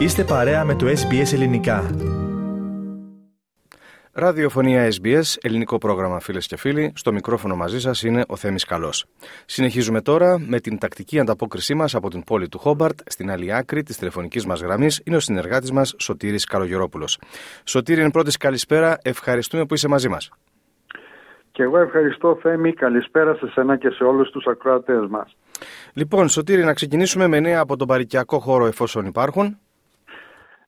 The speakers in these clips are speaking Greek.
Είστε παρέα με το SBS Ελληνικά. Ραδιοφωνία SBS, ελληνικό πρόγραμμα φίλες και φίλοι. Στο μικρόφωνο μαζί σας είναι ο Θέμης Καλός. Συνεχίζουμε τώρα με την τακτική ανταπόκρισή μας από την πόλη του Χόμπαρτ. Στην άλλη άκρη της τηλεφωνικής μας γραμμής είναι ο συνεργάτης μας Σωτήρης Καλογερόπουλος. Σωτήρη, είναι πρώτης καλησπέρα. Ευχαριστούμε που είσαι μαζί μας. Και εγώ ευχαριστώ Θέμη. Καλησπέρα σε σένα και σε όλους τους ακροατές μας. Λοιπόν, Σωτήρη, να ξεκινήσουμε με νέα από τον παρικιακό χώρο εφόσον υπάρχουν.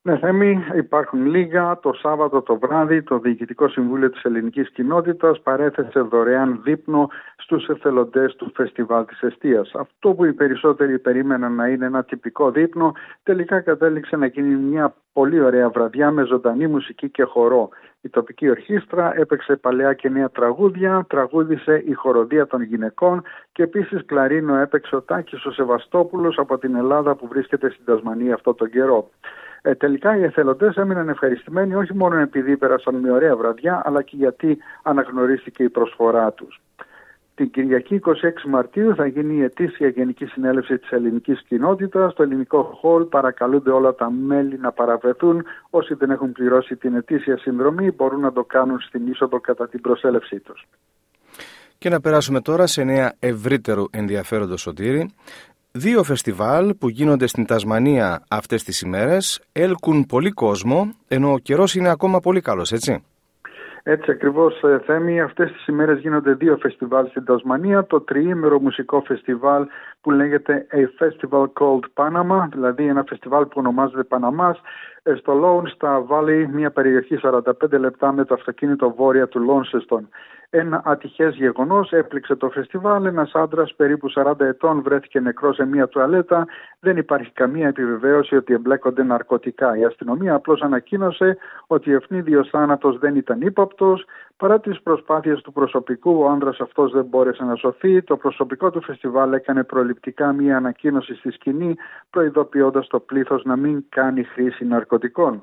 Ναι, Θέμη, υπάρχουν λίγα. Το Σάββατο το βράδυ το Διοικητικό Συμβούλιο της Ελληνικής Κοινότητας παρέθεσε δωρεάν δείπνο στους εθελοντές του Φεστιβάλ της Εστίας. Αυτό που οι περισσότεροι περίμεναν να είναι ένα τυπικό δείπνο τελικά κατέληξε να γίνει μια πολύ ωραία βραδιά με ζωντανή μουσική και χορό. Η τοπική ορχήστρα έπαιξε παλαιά και νέα τραγούδια, τραγούδισε η χοροδία των γυναικών και επίσης κλαρίνο έπαιξε ο Τάκης ο Σεβαστόπουλος από την Ελλάδα που βρίσκεται στην Τασμανία αυτό τον καιρό. Ε, τελικά οι εθελοντές έμειναν ευχαριστημένοι όχι μόνο επειδή πέρασαν μια ωραία βραδιά, αλλά και γιατί αναγνωρίστηκε η προσφορά τους. Την Κυριακή 26 Μαρτίου θα γίνει η ετήσια Γενική Συνέλευση της Ελληνικής Κοινότητας. Στο ελληνικό χολ παρακαλούνται όλα τα μέλη να παραβρεθούν. Όσοι δεν έχουν πληρώσει την ετήσια συνδρομή μπορούν να το κάνουν στην είσοδο κατά την προσέλευσή τους. Και να περάσουμε τώρα σε νέα ευρύτερου ενδιαφέροντος σωτήρι. Δύο φεστιβάλ που γίνονται στην Τασμανία αυτές τις ημέρες έλκουν πολύ κόσμο, ενώ ο καιρός είναι ακόμα πολύ καλός, έτσι; Έτσι ακριβώς ε, Θέμη, αυτές τις ημέρες γίνονται δύο φεστιβάλ στην Τασμανία, το τριήμερο μουσικό φεστιβάλ που λέγεται A Festival Called Panama, δηλαδή ένα φεστιβάλ που ονομάζεται Παναμάς, ε, στο Λόουν στα Valley, μια περιοχή 45 λεπτά με το αυτοκίνητο βόρεια του Λόνσεστον. Ένα ατυχές γεγονός έπληξε το φεστιβάλ. Ένας άντρας περίπου 40 ετών βρέθηκε νεκρός σε μια τουαλέτα. Δεν υπάρχει καμία επιβεβαίωση ότι εμπλέκονται ναρκωτικά. Η αστυνομία απλώς ανακοίνωσε ότι ο ευνίδιος θάνατος δεν ήταν ύποπτος. Παρά τις προσπάθειες του προσωπικού, ο άντρα αυτός δεν μπόρεσε να σωθεί. Το προσωπικό του φεστιβάλ έκανε προληπτικά μια ανακοίνωση στη σκηνή, προειδοποιώντας το πλήθος να μην κάνει χρήση ναρκωτικών.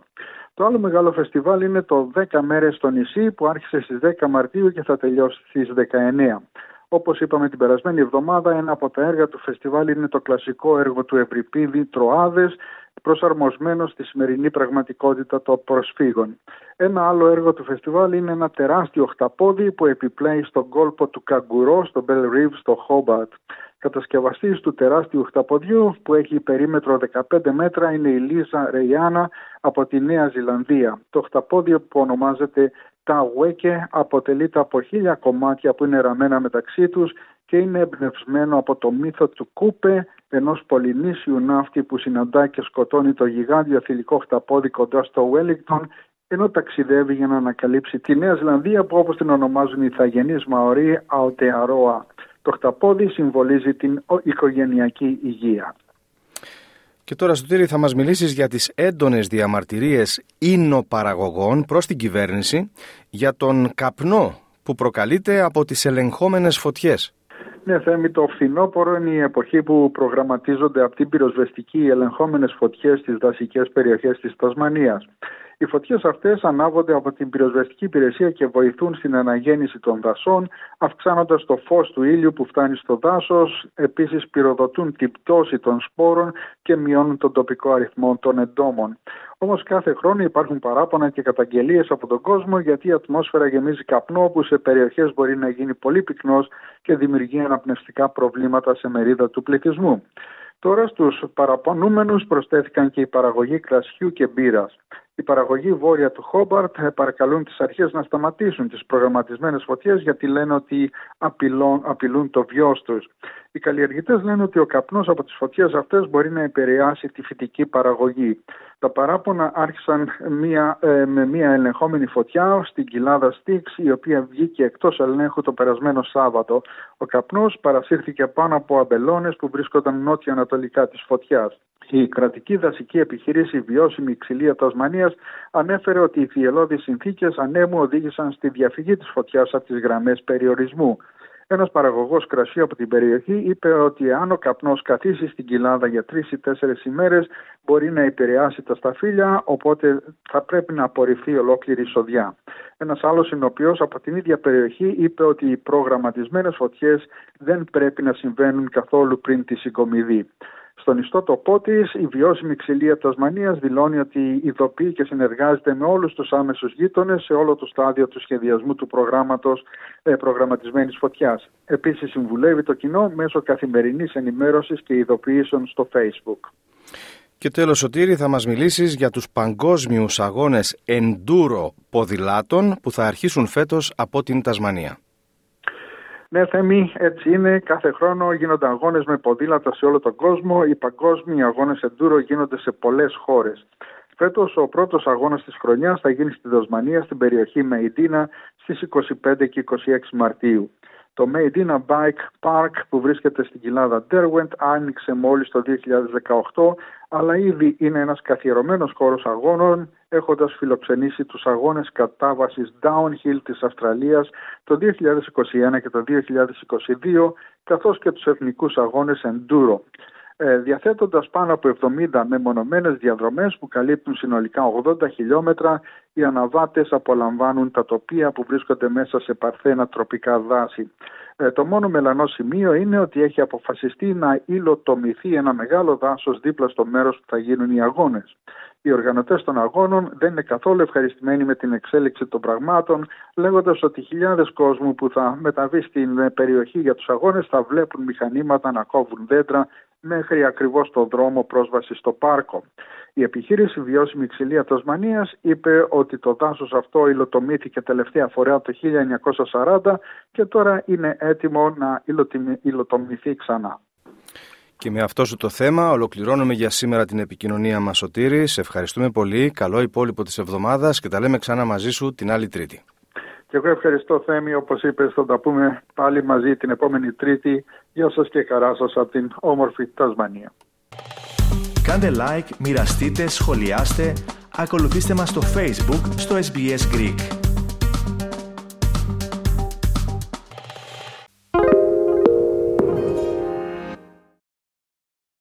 Το άλλο μεγάλο φεστιβάλ είναι το 10 μέρες στο νησί που άρχισε στις 10 Μαρτίου και θα τελειώσει στις 19. Όπως είπαμε την περασμένη εβδομάδα, ένα από τα έργα του φεστιβάλ είναι το κλασικό έργο του Ευρυπίδη «Τροάδες», προσαρμοσμένο στη σημερινή πραγματικότητα των προσφύγων. Ένα άλλο έργο του φεστιβάλ είναι ένα τεράστιο χταπόδι που επιπλέει στον κόλπο του Καγκουρό στο Bell Reef στο Χόμπατ. Κατασκευαστής του τεράστιου χταποδιού που έχει περίμετρο 15 μέτρα είναι η Λίζα Ρεϊάννα από τη Νέα Ζηλανδία. Το χταπόδιο που ονομάζεται τα Weke αποτελείται από χίλια κομμάτια που είναι ραμμένα μεταξύ τους και είναι εμπνευσμένο από το μύθο του Κούπε, ενός πολυνήσιου ναύτη που συναντά και σκοτώνει το γιγάντιο θηλυκό χταπόδι κοντά στο Wellington ενώ ταξιδεύει για να ανακαλύψει τη Νέα Ζηλανδία που όπως την ονομάζουν οι θαγενείς Μαωροί Αοτεαρόα. Το χταπόδι συμβολίζει την οικογενειακή υγεία. Και τώρα, Σωτήρη, θα μας μιλήσεις για τις έντονες διαμαρτυρίες ίνοπαραγωγών προς την κυβέρνηση για τον καπνό που προκαλείται από τις ελεγχόμενες φωτιές. Ναι, Θέμη, το φθινόπωρο είναι η εποχή που προγραμματίζονται από την πυροσβεστική ελεγχόμενες φωτιές στις δασικές περιοχές της Τασμανίας. Οι φωτιές αυτές ανάβονται από την πυροσβεστική υπηρεσία και βοηθούν στην αναγέννηση των δασών, αυξάνοντας το φως του ήλιου που φτάνει στο δάσος. Επίσης, πυροδοτούν την πτώση των σπόρων και μειώνουν τον τοπικό αριθμό των εντόμων. Όμως κάθε χρόνο υπάρχουν παράπονα και καταγγελίες από τον κόσμο γιατί η ατμόσφαιρα γεμίζει καπνό που σε περιοχές μπορεί να γίνει πολύ πυκνός και δημιουργεί αναπνευστικά προβλήματα σε μερίδα του πληθυσμού. Τώρα στους παραπονούμενους προσθέθηκαν και η παραγωγή κρασιού και μπύρας. Η παραγωγή βόρεια του Χόμπαρτ παρακαλούν τις αρχές να σταματήσουν τις προγραμματισμένες φωτιές γιατί λένε ότι απειλούν, απειλούν το βιός τους. Οι καλλιεργητές λένε ότι ο καπνός από τις φωτιές αυτές μπορεί να επηρεάσει τη φυτική παραγωγή. Τα παράπονα άρχισαν μία, ε, με μία ελεγχόμενη φωτιά στην κοιλάδα Στίξ η οποία βγήκε εκτός ελέγχου το περασμένο Σάββατο. Ο καπνός παρασύρθηκε πάνω από αμπελώνες που βρίσκονταν νότια-ανατολικά της φωτιάς. Η κρατική δασική επιχείρηση Βιώσιμη Ξυλία Τασμανίας ανέφερε ότι οι θυελώδεις συνθήκες ανέμου οδήγησαν στη διαφυγή της φωτιάς από τις γραμμές περιορισμού. Ένας παραγωγός κρασί από την περιοχή είπε ότι αν ο καπνός καθίσει στην κοιλάδα για τρεις ή τέσσερις ημέρες μπορεί να επηρεάσει τα σταφύλια, οπότε θα πρέπει να απορριφθεί ολόκληρη η σοδιά. Ένας άλλος συνοποιός από την ίδια περιοχή είπε ότι οι προγραμματισμένες φωτιές δεν πρέπει να συμβαίνουν καθόλου πριν τη συγκομιδή. Στον ιστότοπό της, η βιώσιμη ξυλία Τασμανίας δηλώνει ότι ειδοποιεί και συνεργάζεται με όλους τους άμεσους γείτονες σε όλο το στάδιο του σχεδιασμού του προγράμματος ε, προγραμματισμένης φωτιάς. Επίσης, συμβουλεύει το κοινό μέσω καθημερινής ενημέρωσης και ειδοποιήσεων στο Facebook. Και τέλος Σωτήρη θα μας μιλήσεις για τους παγκόσμιους αγώνες enduro ποδηλάτων που θα αρχίσουν φέτος από την Τασμανία. Ναι, Θέμη, έτσι είναι. Κάθε χρόνο γίνονται αγώνες με ποδήλατα σε όλο τον κόσμο. Οι παγκόσμιοι αγώνες enduro γίνονται σε πολλές χώρες. Φέτος ο πρώτος αγώνας της χρονιάς θα γίνει στη Δοσμανία, στην περιοχή Μεϊντίνα, στις 25 και 26 Μαρτίου. Το Made in a Bike Park που βρίσκεται στην κοιλάδα Derwent άνοιξε μόλις το 2018 αλλά ήδη είναι ένας καθιερωμένος χώρος αγώνων έχοντας φιλοξενήσει τους αγώνες κατάβασης downhill της Αυστραλίας το 2021 και το 2022 καθώς και τους εθνικούς αγώνες enduro ε, διαθέτοντας πάνω από 70 μεμονωμένες διαδρομές που καλύπτουν συνολικά 80 χιλιόμετρα, οι αναβάτες απολαμβάνουν τα τοπία που βρίσκονται μέσα σε παρθένα τροπικά δάση. Ε, το μόνο μελανό σημείο είναι ότι έχει αποφασιστεί να υλοτομηθεί ένα μεγάλο δάσος δίπλα στο μέρος που θα γίνουν οι αγώνες. Οι οργανωτές των αγώνων δεν είναι καθόλου ευχαριστημένοι με την εξέλιξη των πραγμάτων, λέγοντας ότι χιλιάδες κόσμου που θα μεταβεί στην περιοχή για τους αγώνες θα βλέπουν μηχανήματα να κόβουν δέντρα μέχρι ακριβώς το δρόμο πρόσβαση στο πάρκο. Η επιχείρηση Βιώσιμη Ξυλία Τασμανία είπε ότι το δάσο αυτό υλοτομήθηκε τελευταία φορά το 1940 και τώρα είναι έτοιμο να υλοτομηθεί ξανά. Και με αυτό σου το θέμα ολοκληρώνουμε για σήμερα την επικοινωνία μας Σωτήρη. Σε ευχαριστούμε πολύ. Καλό υπόλοιπο της εβδομάδας και τα λέμε ξανά μαζί σου την άλλη Τρίτη. Και εγώ ευχαριστώ Θέμη, όπως είπες θα τα πούμε πάλι μαζί την επόμενη Τρίτη. Γεια σας και χαρά σας από την όμορφη Τασμανία. Κάντε like, μοιραστείτε, σχολιάστε, ακολουθήστε μας στο Facebook, στο SBS Greek.